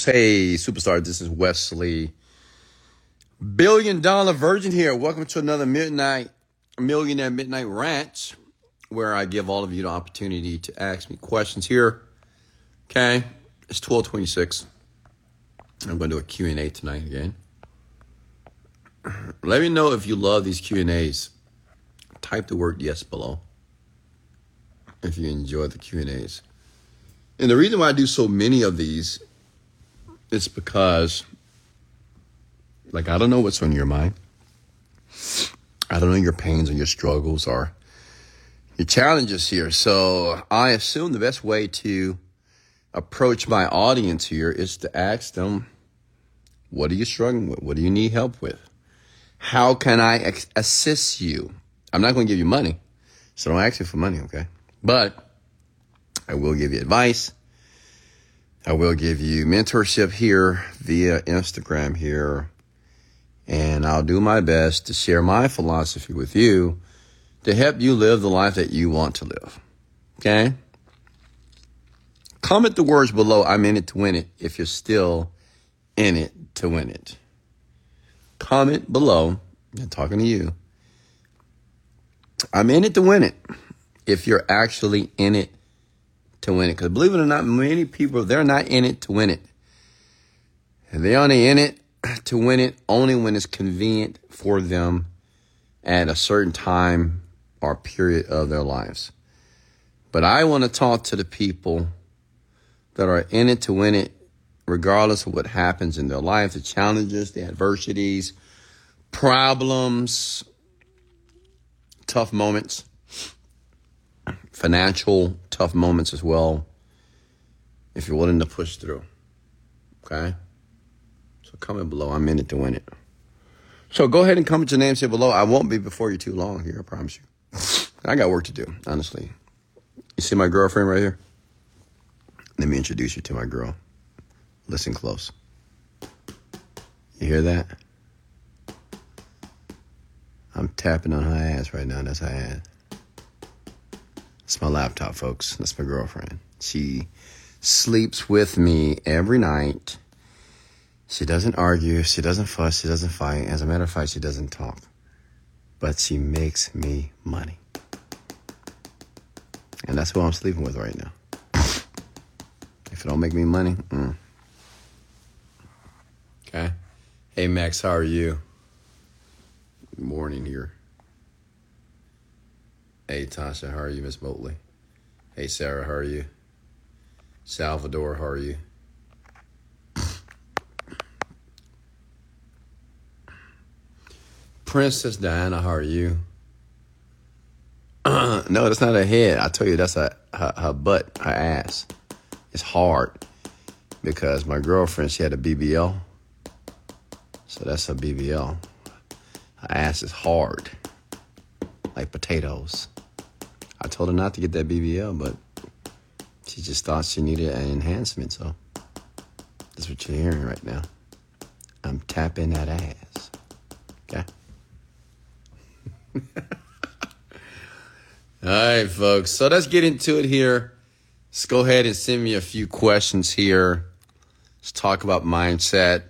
folks. Hey, superstars, this is Wesley. Billion dollar virgin here. Welcome to another midnight millionaire midnight rant where I give all of you the opportunity to ask me questions here. Okay, it's 1226. I'm going to do a Q&A tonight again. Let me know if you love these Q&As. Type the word yes below if you enjoy the Q&As. And the reason why I do so many of these is because, like, I don't know what's on your mind. I don't know your pains and your struggles or your challenges here. So I assume the best way to approach my audience here is to ask them, what are you struggling with? What do you need help with? How can I assist you? I'm not going to give you money, so don't ask me for money, okay? But I will give you advice. I will give you mentorship here via Instagram here. And I'll do my best to share my philosophy with you to help you live the life that you want to live. Okay? Comment the words below, I'm in it to win it, if you're still in it to win it. Comment below, I'm talking to you. I'm in it to win it if you're actually in it to win it. Because believe it or not, many people, they're not in it to win it. And they're only in it to win it only when it's convenient for them at a certain time or period of their lives. But I want to talk to the people that are in it to win it, regardless of what happens in their life, the challenges, the adversities, problems, tough moments financial tough moments as well if you're willing to push through. Okay? So comment below. I'm in it to win it. So go ahead and comment your name, say below. I won't be before you too long here, I promise you. I got work to do, honestly. You see my girlfriend right here? Let me introduce you to my girl. Listen close. You hear that? I'm tapping on her ass right now. That's her ass. It's my laptop, folks. That's my girlfriend. She sleeps with me every night. She doesn't argue. She doesn't fuss. She doesn't fight. As a matter of fact, she doesn't talk. But she makes me money. And that's who I'm sleeping with right now. if it don't make me money, mm. okay. Hey Max, how are you? Good morning here. Hey, Tasha, how are you, Miss Motley? Hey, Sarah, how are you? Salvador, how are you? Princess Diana, how are you? no, that's not her head. I tell you, that's a, her, her butt, her ass. It's hard because my girlfriend, she had a BBL. So that's a BBL. Her ass is hard, like potatoes. I told her not to get that BBL, but she just thought she needed an enhancement. So that's what you're hearing right now. I'm tapping that ass. Okay. All right, folks. So let's get into it here. Let's go ahead and send me a few questions here. Let's talk about mindset.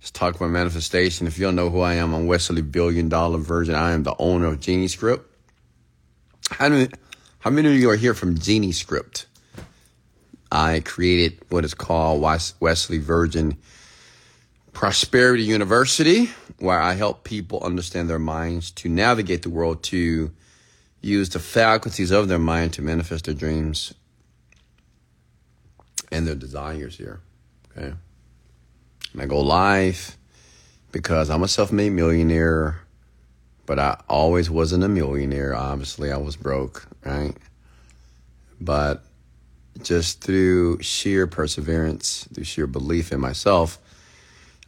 Let's talk about manifestation. If you don't know who I am, I'm Wesley Billion Dollar Virgin. I am the owner of Genie Script. How many, how many of you are here from Genie Script? I created what is called Wesley Virgin Prosperity University, where I help people understand their minds to navigate the world, to use the faculties of their mind to manifest their dreams and their desires here. Okay. And I go live because I'm a self made millionaire but I always wasn't a millionaire. Obviously, I was broke, right? But just through sheer perseverance, through sheer belief in myself,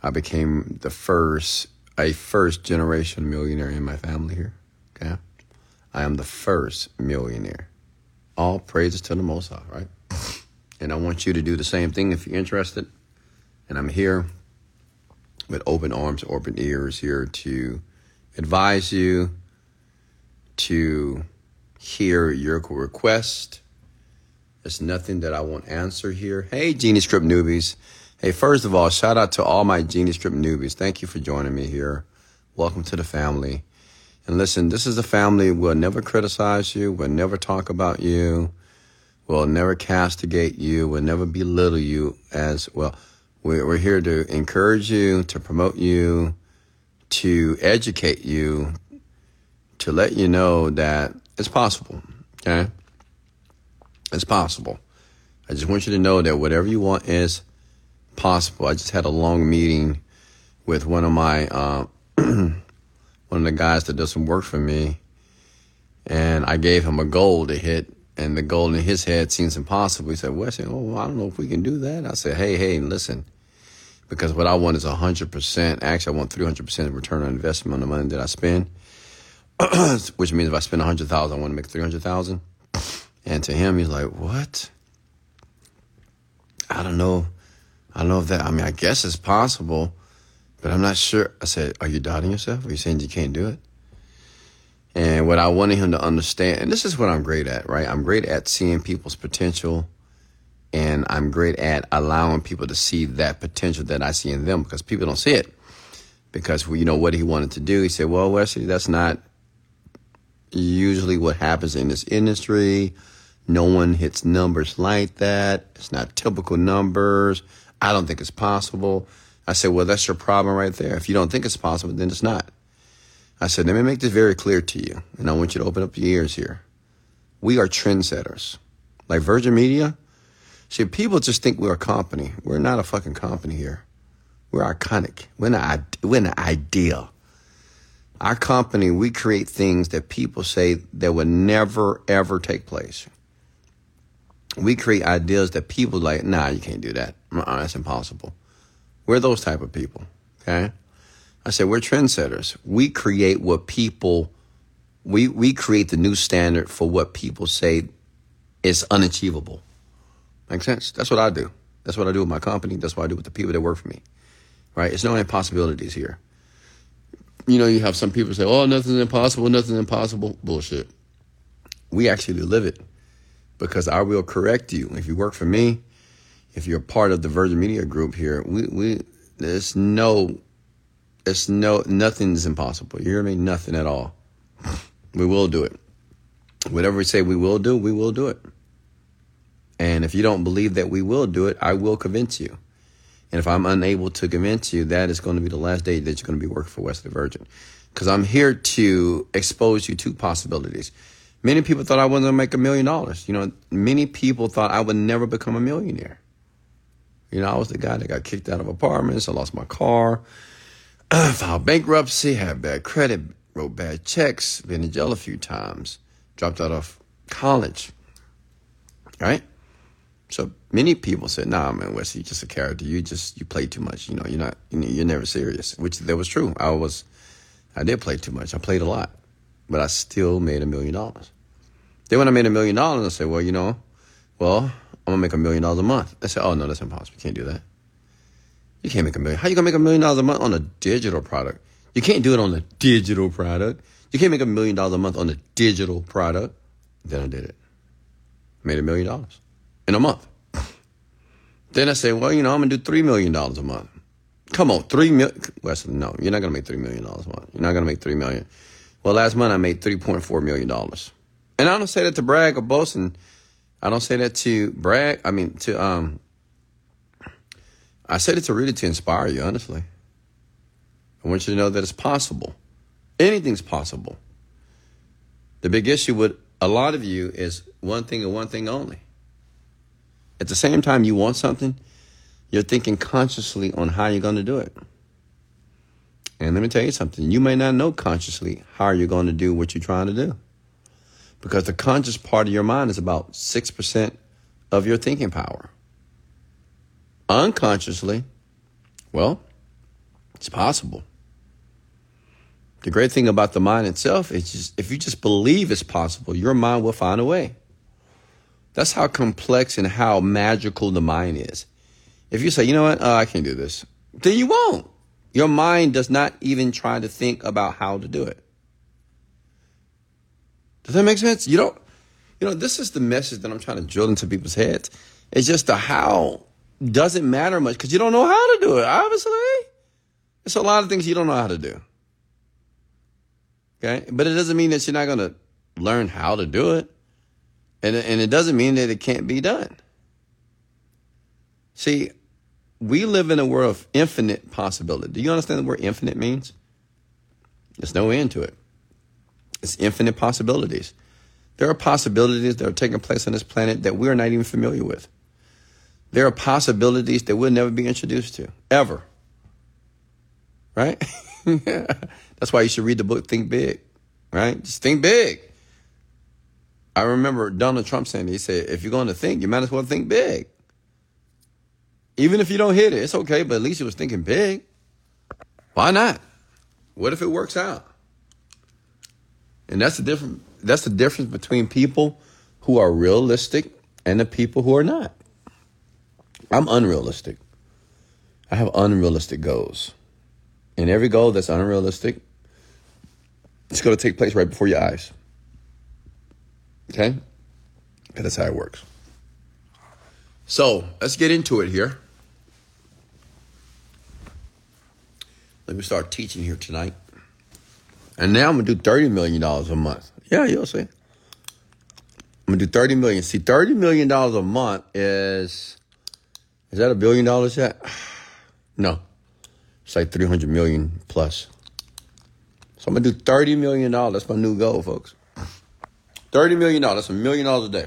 I became the first, a first generation millionaire in my family here. Okay. I am the first millionaire. All praises to the Most High, right? And I want you to do the same thing if you're interested. And I'm here with open arms, open ears here to advise you to hear your request. There's nothing that I won't answer here. Hey, Genie Script newbies. Hey, first of all, shout out to all my Genie Script newbies. Thank you for joining me here. Welcome to the family. And listen, this is a family. We'll never criticize you. We'll never talk about you. We'll never castigate you. We'll never belittle you as well. We're here to encourage you, to promote you, to educate you, to let you know that it's possible. Okay? It's possible. I just want you to know that whatever you want is possible. I just had a long meeting with one of my uh, one of the guys that does some work for me, and I gave him a goal to hit, and the goal in his head seems impossible. He said, "Wesley, oh, I don't know if we can do that." I said, "Hey, hey, listen." Because what I want is 100%. Actually, I want 300% return on investment on the money that I spend. which means if I spend a hundred thousand, I want to make three hundred thousand. And to him, he's like, "What? I don't know. I don't know if that. I mean, I guess it's possible, but I'm not sure." I said, "Are you doubting yourself? Are you saying you can't do it?" And what I wanted him to understand, and this is what I'm great at, right? I'm great at seeing people's potential, and I'm great at allowing people to see that potential that I see in them because people don't see it. Because you know what he wanted to do, he said, "Well, Wesley, that's not usually what happens in this industry. No one hits numbers like that. It's not typical numbers. I don't think it's possible. I said, well, that's your problem right there. If you don't think it's possible, then it's not. I said, let me make this very clear to you, and I want you to open up your ears here. We are trendsetters. Like Virgin Media, see, people just think we're a company. We're not a fucking company here. We're iconic. We're an, we're an idea. Our company, we create things that people say that would never, ever take place. We create ideas that people like, nah, you can't do that. Uh-uh, that's impossible. We're those type of people. Okay. I said, we're trendsetters. We create what people, we, we create the new standard for what people say is unachievable. Make sense? That's what I do. That's what I do with my company. That's what I do with the people that work for me. Right? It's no impossibilities here you know, you have some people say, oh, nothing's impossible, nothing's impossible. Bullshit. We actually live it because I will correct you. If you work for me, if you're part of the Virgin Media Group here, we, we there's no, it's no, nothing's impossible. You hear me? Nothing at all. We will do it. Whatever we say we will do, we will do it. And if you don't believe that we will do it, I will convince you. And if I'm unable to convince you, that is going to be the last day that you're going to be working for Wesley Virgin. Because I'm here to expose you to possibilities. Many people thought I wasn't going to make a million dollars. You know, many people thought I would never become a millionaire. You know, I was the guy that got kicked out of apartments. I lost my car, filed bankruptcy, had bad credit, wrote bad checks, been in jail a few times, dropped out of college. Right? So many people said, "Nah, man, Wesley, you're just a character. You just you play too much. You know, you're not. You're never serious." Which that was true. I was, I did play too much. I played a lot, but I still made a million dollars. Then when I made a million dollars, I said, "Well, you know, well, I'm gonna make a million dollars a month." I said, "Oh no, that's impossible. You can't do that. You can't make a million. How you gonna make a million dollars a month on a digital product? You can't do it on a digital product. You can't make a million dollars a month on a digital product." Then I did it. Made a million dollars in a month. Then I say, well, you know, I'm gonna do three million dollars a month. Come on, three million. Wesley, no, you're not gonna make three million dollars a month. You're not gonna make three million. Well, last month I made three point four million dollars, and I don't say that to brag or boast, and I don't say that to brag. I mean, to um, I said it to really to inspire you. Honestly, I want you to know that it's possible. Anything's possible. The big issue with a lot of you is one thing and one thing only at the same time you want something, you're thinking consciously on how you're going to do it. And let me tell you something. You may not know consciously how you're going to do what you're trying to do. Because the conscious part of your mind is about 6% of your thinking power. Unconsciously, well, it's possible. The great thing about the mind itself is just if you just believe it's possible, your mind will find a way. That's how complex and how magical the mind is. If you say, you know what, uh, I can't do this, then you won't. Your mind does not even try to think about how to do it. Does that make sense? You don't, you know, this is the message that I'm trying to drill into people's heads. It's just the how doesn't matter much because you don't know how to do it, obviously. It's a lot of things you don't know how to do. Okay? But it doesn't mean that you're not going to learn how to do it. And, and it doesn't mean that it can't be done. See, we live in a world of infinite possibility. Do you understand what infinite means? There's no end to it. It's infinite possibilities. There are possibilities that are taking place on this planet that we're not even familiar with. There are possibilities that we'll never be introduced to, ever. Right? That's why you should read the book Think Big. Right? Just think big. I remember Donald Trump saying, he said, if you're going to think, you might as well think big. Even if you don't hit it, it's okay, but at least you was thinking big. Why not? What if it works out? And that's the difference that's the difference between people who are realistic and the people who are not. I'm unrealistic. I have unrealistic goals. And every goal that's unrealistic, it's going to take place right before your eyes. Okay? And that's how it works. So let's get into it here. Let me start teaching here tonight. And now I'm gonna do $30 million a month. Yeah, you'll see. I'm gonna do 30 million. See, 30 million dollars a month is is that a billion dollars yet? No. It's like 300 million plus. So I'm gonna do 30 million dollars. That's my new goal, folks. 30 million dollars. That's a million dollars a day.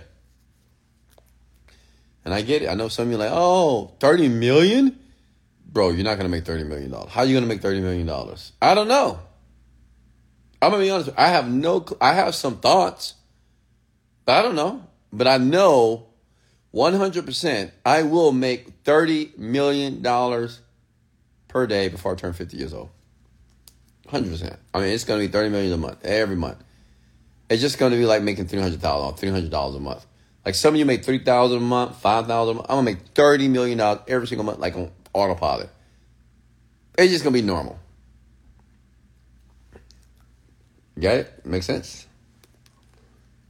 And I get it. I know some of you like, oh, 30 million? Bro, you're not gonna make 30 million dollars. How are you gonna make 30 million dollars? I don't know. I'm gonna be honest. I have no. I have some thoughts, but I don't know. But I know 100% I will make $30 million per day before I turn 50 years old. 100%. I mean, it's going to be 30 million a month, every month. It's just going to be like making $300,000, $300 a month. Like some of you make 3000 a month, 5000 a month. I'm to make $30 million every single month, like on autopilot. It's just to be normal. Get it? Make sense?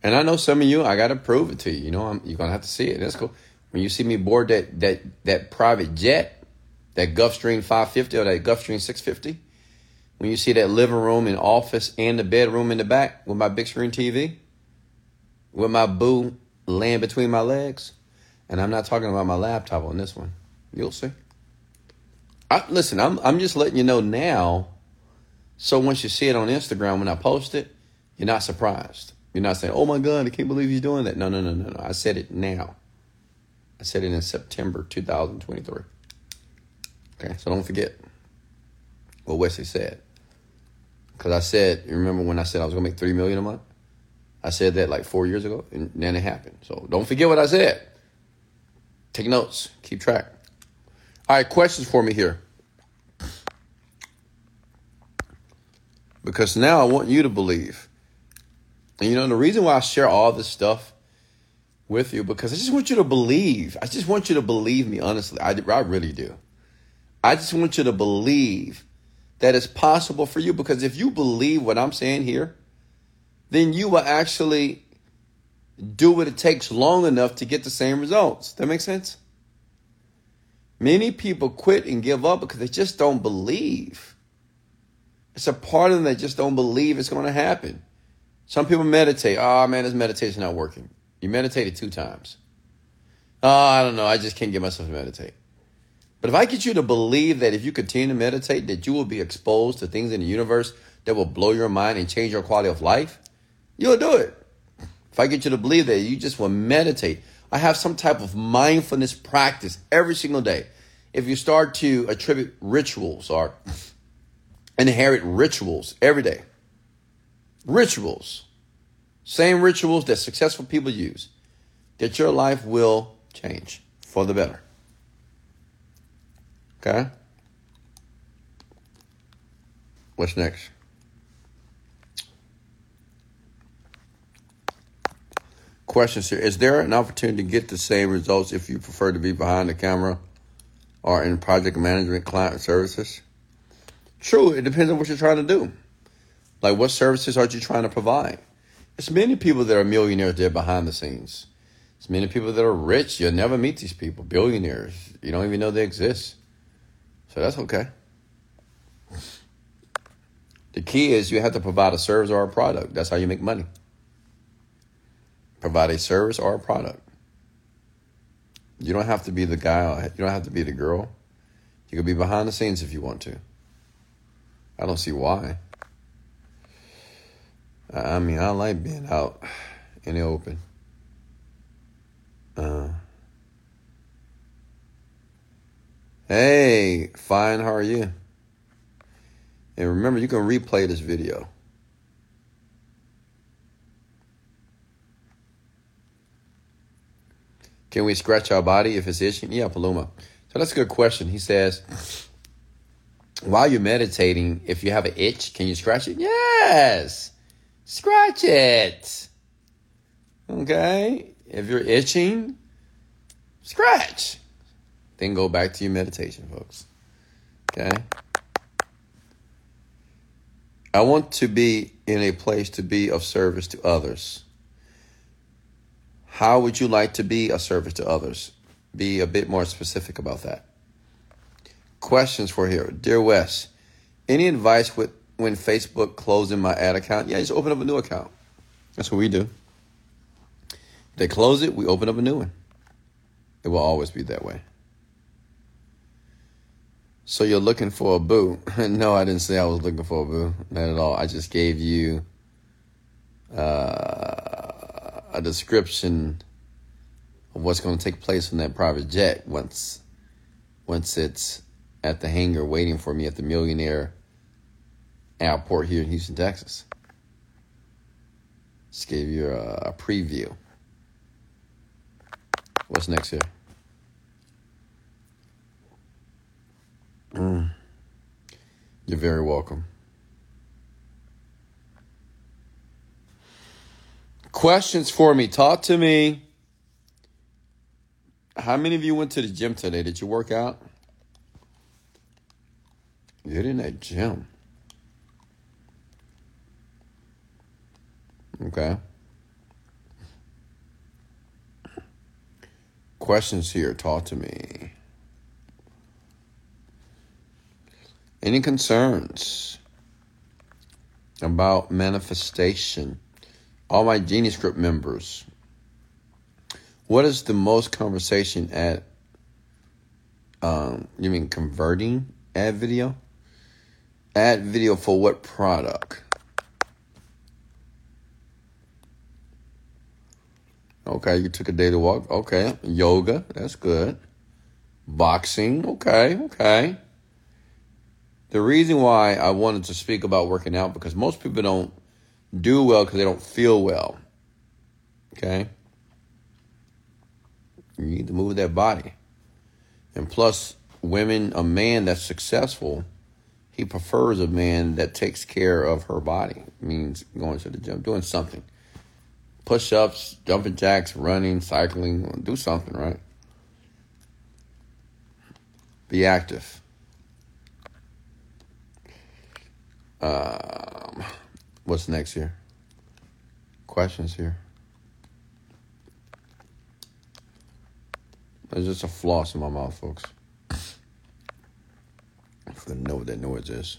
And I know some of you, I got to prove it to you. You know, I'm, you're to have to see it. That's cool. When you see me board that, that, that private jet, that Gulfstream 550 or that Gulfstream 650, when you see that living room and office and the bedroom in the back with my big screen TV, with my boo laying between my legs, and I'm not talking about my laptop on this one. You'll see. I, listen, I'm, I'm just letting you know now. So once you see it on Instagram when I post it, you're not surprised. You're not saying, "Oh my God, I can't believe he's doing that." No, no, no, no, no. I said it now. I said it in September 2023. Okay, so don't forget what Wesley said. Because I said, remember when I said I was gonna make three million a month? I said that like four years ago, and then it happened. So don't forget what I said. Take notes, keep track. All right, questions for me here. Because now I want you to believe and you know, the reason why I share all this stuff with you, because I just want you to believe. I just want you to believe me, honestly. I, I really do. I just want you to believe that it's possible for you, because if you believe what I'm saying here, then you will actually do what it takes long enough to get the same results. That makes sense? Many people quit and give up because they just don't believe. It's a part of them that just don't believe it's going to happen. Some people meditate. Oh man, this meditation not working. You meditated two times. Oh, I don't know. I just can't get myself to meditate. But if I get you to believe that if you continue to meditate, that you will be exposed to things in the universe that will blow your mind and change your quality of life, you'll do it. If I get you to believe that you just will meditate, I have some type of mindfulness practice every single day. If you start to attribute rituals or inherit rituals every day, rituals, same rituals that successful people use, that your life will change for the better. Okay? What's next? Questions here. Is there an opportunity to get the same results if you prefer to be behind the camera or in project management client services? True, it depends on what you're trying to do. Like, what services are you trying to provide? There's many people that are millionaires there behind the scenes. There's many people that are rich. You'll never meet these people, billionaires. You don't even know they exist. So that's okay. The key is you have to provide a service or a product. That's how you make money. Provide a service or a product. You don't have to be the guy, you don't have to be the girl. You can be behind the scenes if you want to. I don't see why. I mean, I like being out in the open. Uh, hey, fine, how are you? And remember, you can replay this video. Can we scratch our body if it's itching? Yeah, Paloma. So that's a good question. He says, while you're meditating, if you have an itch, can you scratch it? Yes. Scratch it. Okay. If you're itching, scratch. Then go back to your meditation, folks. Okay. I want to be in a place to be of service to others. How would you like to be a service to others? Be a bit more specific about that. Questions for here. Dear Wes, any advice with when Facebook closing my ad account? Yeah, just open up a new account. That's what we do. They close it, we open up a new one. It will always be that way. So you're looking for a boo. no, I didn't say I was looking for a boo. Not at all. I just gave you uh, a description of what's going to take place in that private jet once once it's at the hangar waiting for me at the Millionaire Airport here in Houston, Texas. Just gave you a, a preview. What's next here? Mm. You're very welcome. Questions for me. Talk to me. How many of you went to the gym today? Did you work out? Get in that gym. Okay. Questions here. Talk to me. Any concerns about manifestation? All my Genius Group members, what is the most conversation at? Um, you mean converting ad video? Ad video for what product? Okay, you took a day to walk. Okay, yoga, that's good. Boxing, okay, okay. The reason why I wanted to speak about working out because most people don't do well because they don't feel well. Okay? You need to move that body. And plus, women, a man that's successful, he prefers a man that takes care of her body. Means going to the gym, doing something. Push ups, jumping jacks, running, cycling, do something, right? Be active. Um, what's next here? Questions here. There's just a floss in my mouth, folks. For them know what that noise is.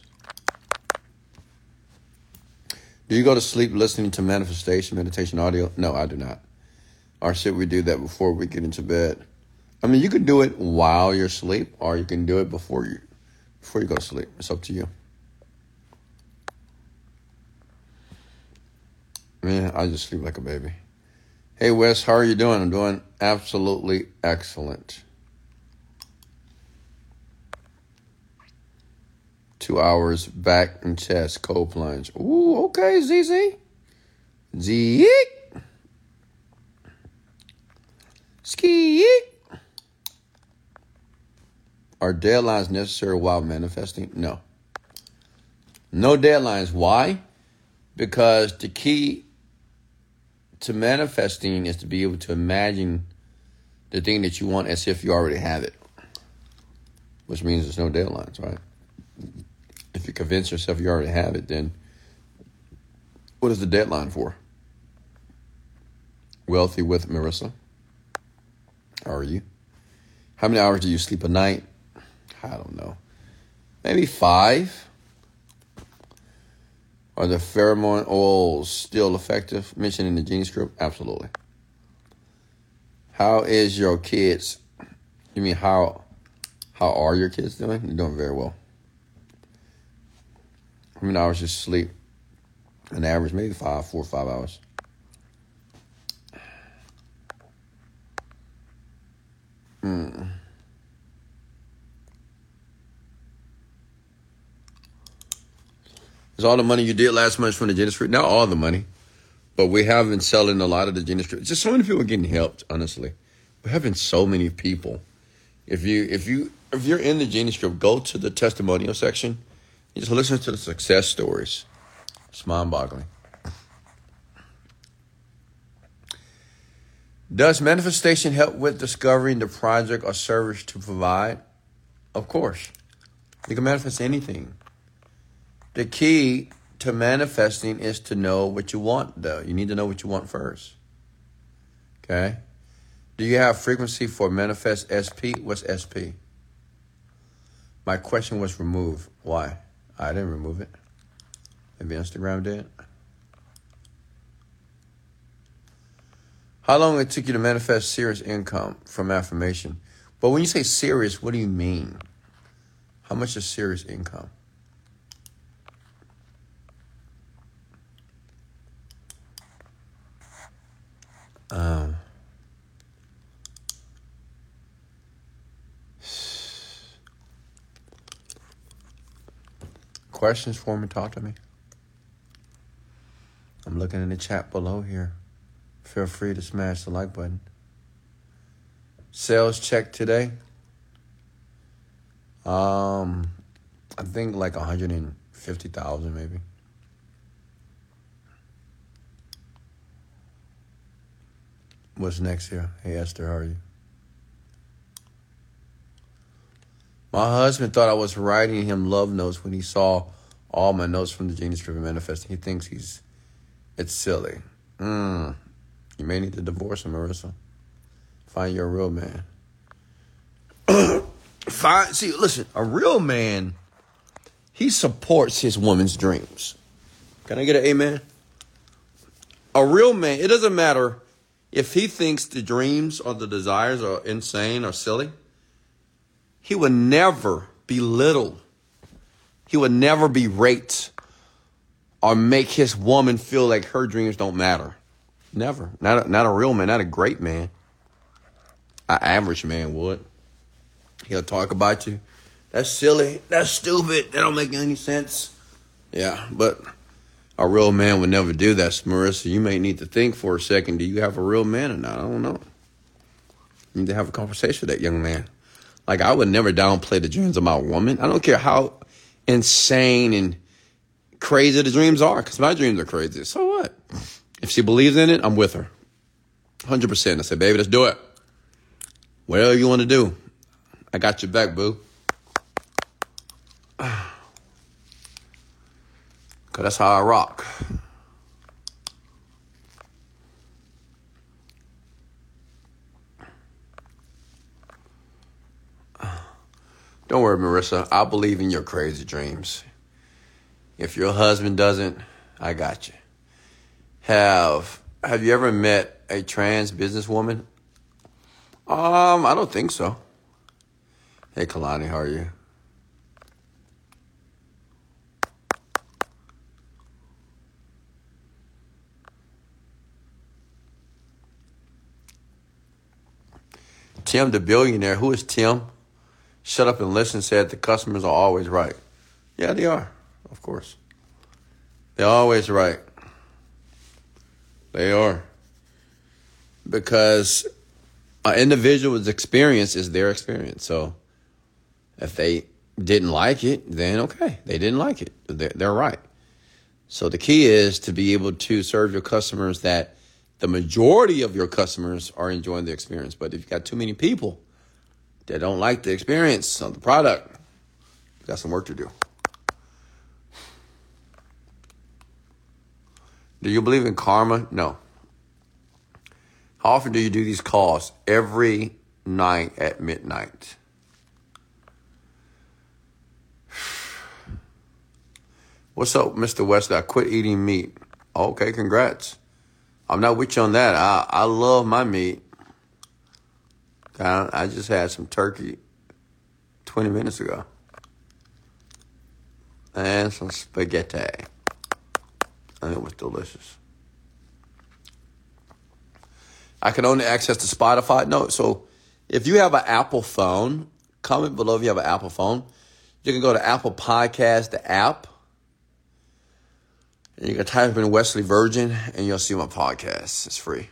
Do you go to sleep listening to manifestation, meditation audio? No, I do not. Or should we do that before we get into bed? I mean, you can do it while you're asleep, or you can do it before you before you go to sleep. It's up to you. Man, I just sleep like a baby. Hey, Wes, how are you doing? I'm doing absolutely excellent. Two hours back and chest, cold plunge. Ooh, okay, ZZ. Zeke. Ski. Are deadlines necessary while manifesting? No. No deadlines. Why? Because the key to manifesting is to be able to imagine the thing that you want as if you already have it, which means there's no deadlines, right? If you convince yourself you already have it, then what is the deadline for? Wealthy with Marissa. Are you? How many hours do you sleep a night? I don't know. Maybe five. Are the pheromone oils still effective? Mentioned in the Genie Script? Absolutely. How is your kids? You mean how how are your kids doing? They're doing very well. How many hours just sleep? An average, maybe five, four five hours. Hmm. All the money you did last month from the Genesis Not all the money, but we have been selling a lot of the Genesis Just so many people getting helped. Honestly, we're having so many people. If you if you if you're in the Genie Script, go to the testimonial section. You just listen to the success stories. It's mind-boggling. Does manifestation help with discovering the project or service to provide? Of course. You can manifest anything. The key to manifesting is to know what you want, though. You need to know what you want first. Okay? Do you have frequency for manifest SP? What's SP? My question was removed. Why? I didn't remove it. Maybe Instagram did. How long it took you to manifest serious income from affirmation? But when you say serious, what do you mean? How much is serious income? Questions for me? Talk to me. I'm looking in the chat below here. Feel free to smash the like button. Sales check today. Um, I think like 150,000 maybe. What's next here? Hey Esther, how are you? My husband thought I was writing him love notes when he saw all my notes from the Genius Driven Manifesting. He thinks he's it's silly. Mm. You may need to divorce him, Marissa. Find your real man. Find see, listen, a real man, he supports his woman's dreams. Can I get an amen? A real man, it doesn't matter if he thinks the dreams or the desires are insane or silly, he would never belittle. He would never berate or make his woman feel like her dreams don't matter. Never. Not a, not a real man, not a great man. An average man would. He'll talk about you. That's silly. That's stupid. That don't make any sense. Yeah, but a real man would never do that, Marissa. You may need to think for a second. Do you have a real man or not? I don't know. You need to have a conversation with that young man. Like I would never downplay the dreams of my woman. I don't care how insane and crazy the dreams are, because my dreams are crazy. So what? If she believes in it, I'm with her. 100%. I said, baby, let's do it. Whatever you want to do, I got your back, boo. Because that's how I rock. Don't worry, Marissa. I believe in your crazy dreams. If your husband doesn't, I got you. Have Have you ever met a trans businesswoman? Um, I don't think so. Hey, Kalani, how are you? Tim the billionaire. Who is Tim? Shut up and listen said the customers are always right. Yeah, they are, of course. They're always right. They are. Because an individual's experience is their experience. So if they didn't like it, then okay, they didn't like it. They're, they're right. So the key is to be able to serve your customers that the majority of your customers are enjoying the experience. But if you've got too many people that don't like the experience of the product, got some work to do. Do you believe in karma? No. How often do you do these calls? Every night at midnight. What's up, Mr. West? I quit eating meat. Okay, congrats. I'm not with you on that. I, I love my meat. I, I just had some turkey 20 minutes ago. And some spaghetti. And it was delicious. I can only access the Spotify. No, so if you have an Apple phone, comment below if you have an Apple phone. You can go to Apple Podcast, the app, and you can type in Wesley Virgin, and you'll see my podcast. It's free.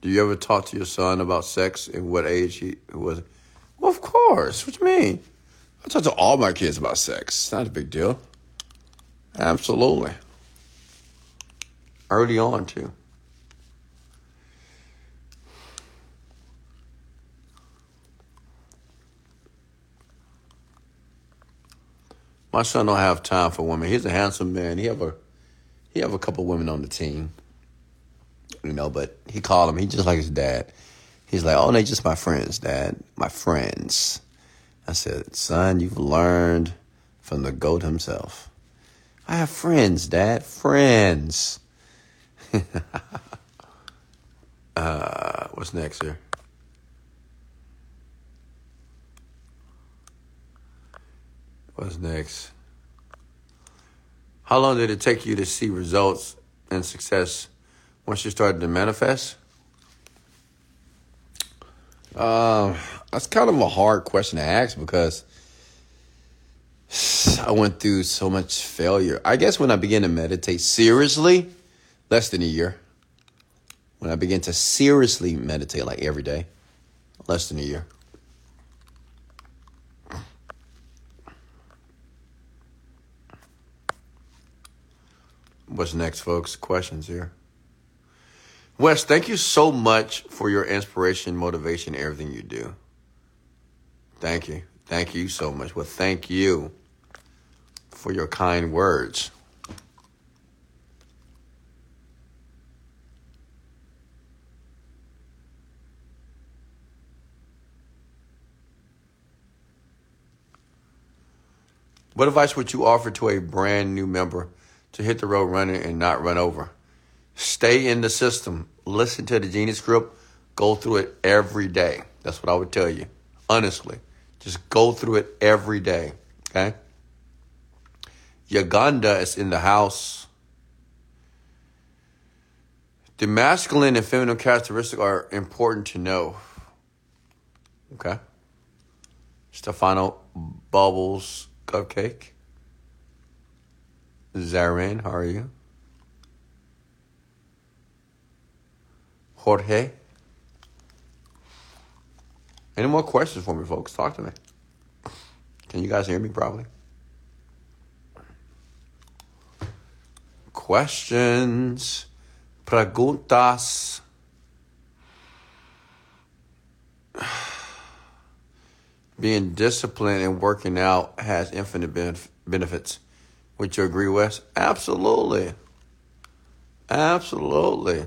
Do you ever talk to your son about sex and what age he was? Well, of course. What do you mean? I talk to all my kids about sex. It's not a big deal. Absolutely. Early on, too. My son don't have time for women. He's a handsome man. He have a he have a couple women on the team you know, but he called him. He just like his dad. He's like, oh, they just my friends, dad. My friends. I said, son, you've learned from the goat himself. I have friends, dad. Friends. uh, what's next here? What's next? How long did it take you to see results and success once you started to manifest? Uh, that's kind of a hard question to ask because I went through so much failure. I guess when I began to meditate seriously, less than a year. When I began to seriously meditate like every day, less than a year. What's next, folks? Questions here. Wes, thank you so much for your inspiration, motivation, everything you do. Thank you. Thank you so much. Well, thank you for your kind words. What advice would you offer to a brand new member to hit the road running and not run over? Stay in the system. Listen to the Genius Group. Go through it every day. That's what I would tell you. Honestly. Just go through it every day. Okay? Uganda is in the house. The masculine and feminine characteristics are important to know. Okay? Stefano Bubbles Cupcake. Zarin, how are you? Jorge. Any more questions for me, folks? Talk to me. Can you guys hear me properly? Questions, preguntas. Being disciplined and working out has infinite benefits. Would you agree, Wes? Absolutely. Absolutely.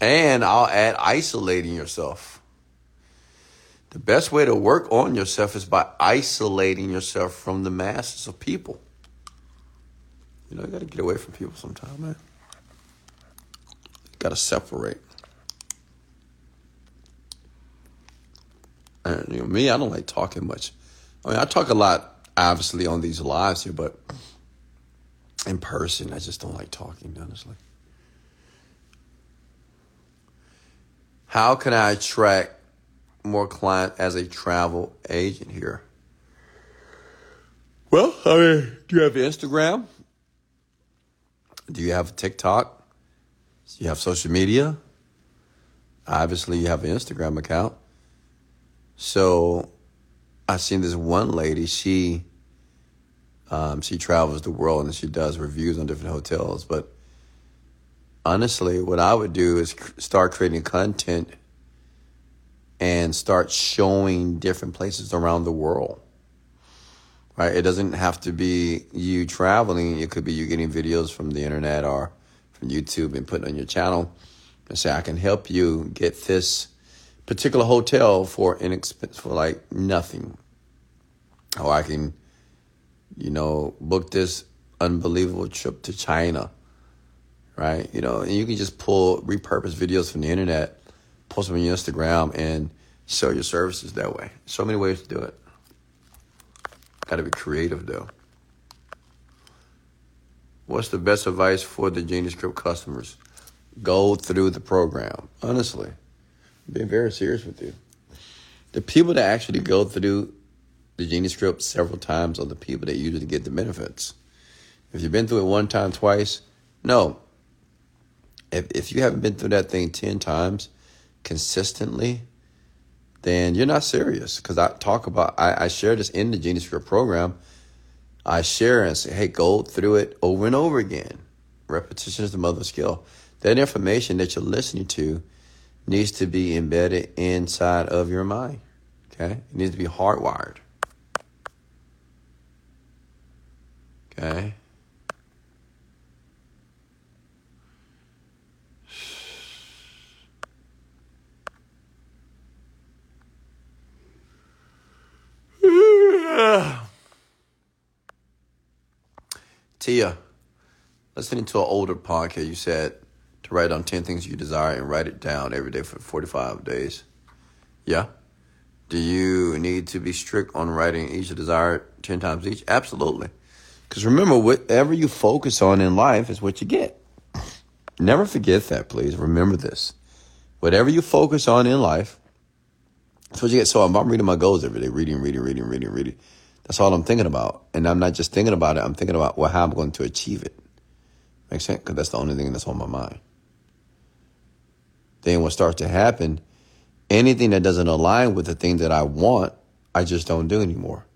And I'll add isolating yourself. The best way to work on yourself is by isolating yourself from the masses of people. You know, you got to get away from people sometime, man. You got to separate. And you know, me, I don't like talking much. I mean, I talk a lot, obviously, on these lives here, but in person, I just don't like talking, honestly. How can I attract more clients as a travel agent here? Well, I mean, do you have Instagram? Do you have TikTok? Do you have social media? Obviously, you have an Instagram account. So, I've seen this one lady. She um, she travels the world and she does reviews on different hotels, but honestly, what I would do is start creating content and start showing different places around the world. Right? It doesn't have to be you traveling. It could be you getting videos from the internet or from YouTube and putting on your channel and say, I can help you get this particular hotel for inexpensive, for like nothing. Or I can, you know, book this unbelievable trip to China. Right? You know, and you can just pull, repurpose videos from the internet, post them on your Instagram, and sell your services that way. So many ways to do it. Got to be creative though. What's the best advice for the Genie Script customers? Go through the program. Honestly, I'm being very serious with you. The people that actually go through the Genie Script several times are the people that usually get the benefits. If you've been through it one time, twice, no. If if you haven't been through that thing ten times consistently, then you're not serious. Because I talk about, I, I share this in the Genie Script program I share and say, hey, go through it over and over again. Repetition is the mother of skill. That information that you're listening to needs to be embedded inside of your mind. Okay? It needs to be hardwired. Okay? Tia, listening to an older podcast, you said to write down 10 things you desire and write it down every day for 45 days. Yeah? Do you need to be strict on writing each desire 10 times each? Absolutely. Because remember, whatever you focus on in life is what you get. Never forget that, please. Remember this. Whatever you focus on in life, that's what you get. So I'm reading my goals every day, reading, reading, reading, reading, reading. That's all I'm thinking about. And I'm not just thinking about it, I'm thinking about well, how I'm going to achieve it. Makes sense? Because that's the only thing that's on my mind. Then what starts to happen, anything that doesn't align with the thing that I want, I just don't do anymore.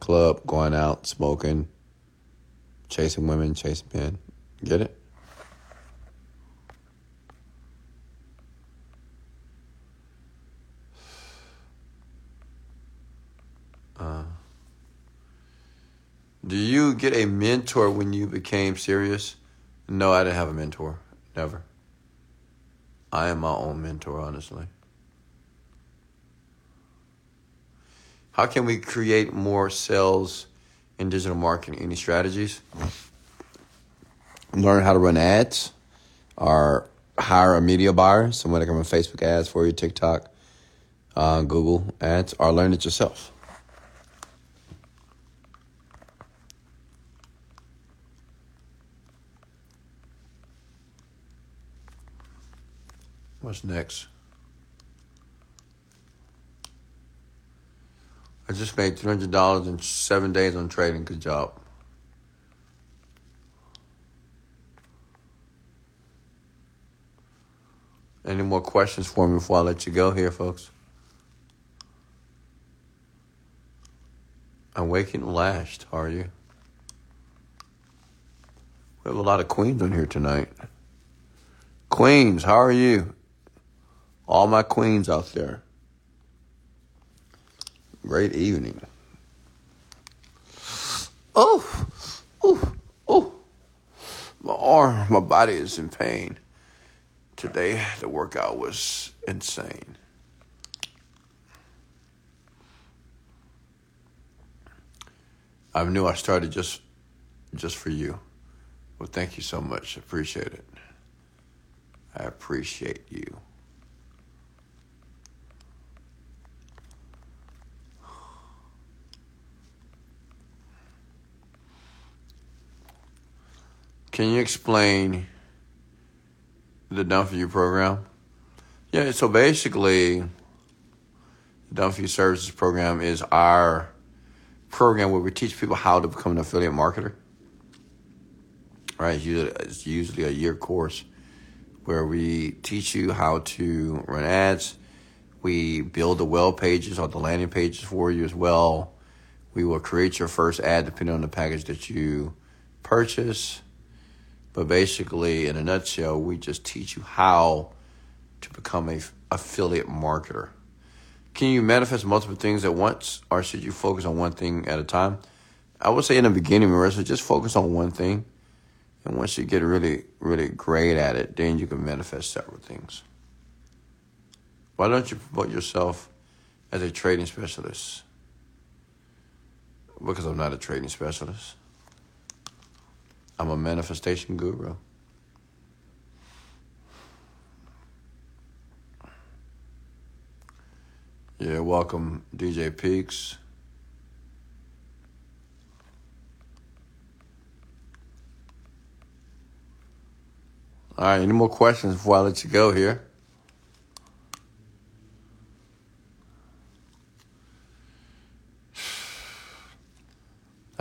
Club, going out, smoking, chasing women, chasing men. Get it? Do you get a mentor when you became serious? No, I didn't have a mentor. Never. I am my own mentor, honestly. How can we create more sales in digital marketing? Any strategies? Learn how to run ads or hire a media buyer, someone that can run Facebook ads for you, TikTok, uh, Google ads, or learn it yourself. What's next? I just made three hundred dollars in seven days on trading. Good job. Any more questions for me before I let you go here, folks? I'm waking lashed, are you? We have a lot of queens on here tonight. Queens, how are you? All my queens out there. Great evening. Oh, oh, oh. My arm, my body is in pain. Today, the workout was insane. I knew I started just just for you. Well, thank you so much. Appreciate it. I appreciate you. Can you explain the Done For You program? Yeah, so basically, the Done For You Services program is our program where we teach people how to become an affiliate marketer. Right, it's usually a year course where we teach you how to run ads. We build the well pages or the landing pages for you as well. We will create your first ad depending on the package that you purchase. But basically, in a nutshell, we just teach you how to become a affiliate marketer. Can you manifest multiple things at once, or should you focus on one thing at a time? I would say in the beginning, Marissa, just focus on one thing. And once you get really, really great at it, then you can manifest several things. Why don't you promote yourself as a trading specialist? Because I'm not a trading specialist. I'm a manifestation guru. Yeah, welcome, DJ Peaks. All right, any more questions before I let you go here?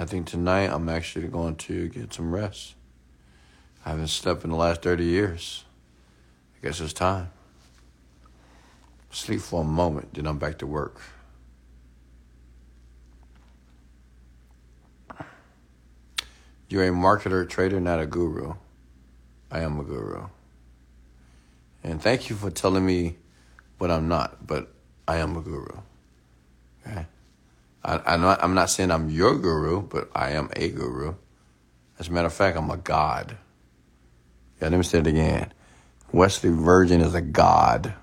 I think tonight I'm actually going to get some rest. I haven't slept in the last 30 years. I guess it's time. Sleep for a moment, then I'm back to work. You're a marketer, trader, not a guru. I am a guru. And thank you for telling me what I'm not, but I am a guru. Okay? I, am not, I'm not saying I'm your guru, but I am a guru. As a matter of fact, I'm a god. Yeah, let me say it again. Wesley Virgin is a god.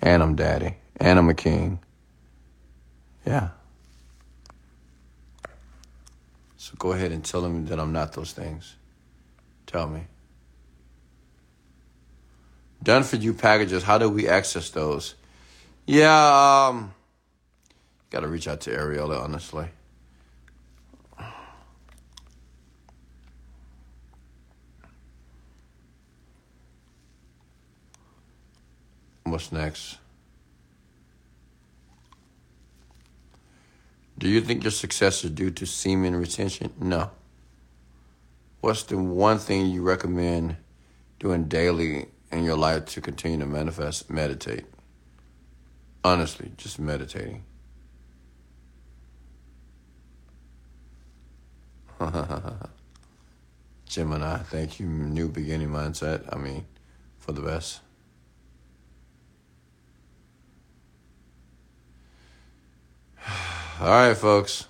And I'm daddy. And I'm a king. Yeah. So go ahead and tell them that I'm not those things. Tell me. Done for you packages. How do we access those? Yeah, um, got to reach out to Ariella, honestly. What's next? Do you think your success is due to semen retention? No what's the one thing you recommend doing daily in your life to continue to manifest? Meditate. Honestly, just meditating. Gemini, thank you. New beginning mindset. I mean, for the best. All right, folks.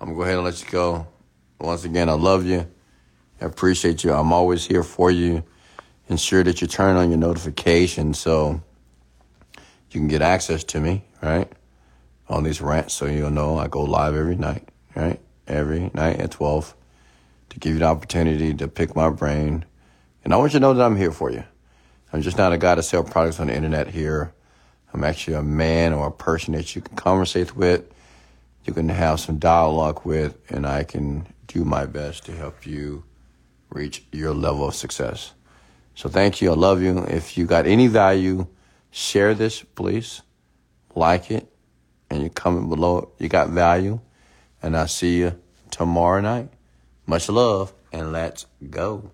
I'm going to go ahead and let you go. Once again, I love you. I appreciate you. I'm always here for you. Ensure that you turn on your notifications so you can get access to me, right? On these rants so you'll know I go live every night, right? Every night at 12 to give you the opportunity to pick my brain. And I want you to know that I'm here for you. I'm just not a guy to sell products on the internet here. I'm actually a man or a person that you can conversate with, you can have some dialogue with, and I can do my best to help you reach your level of success. So thank you. I love you. If you got any value, share this, please. Like it. And you comment below. You got value. And I'll see you tomorrow night. Much love and let's go.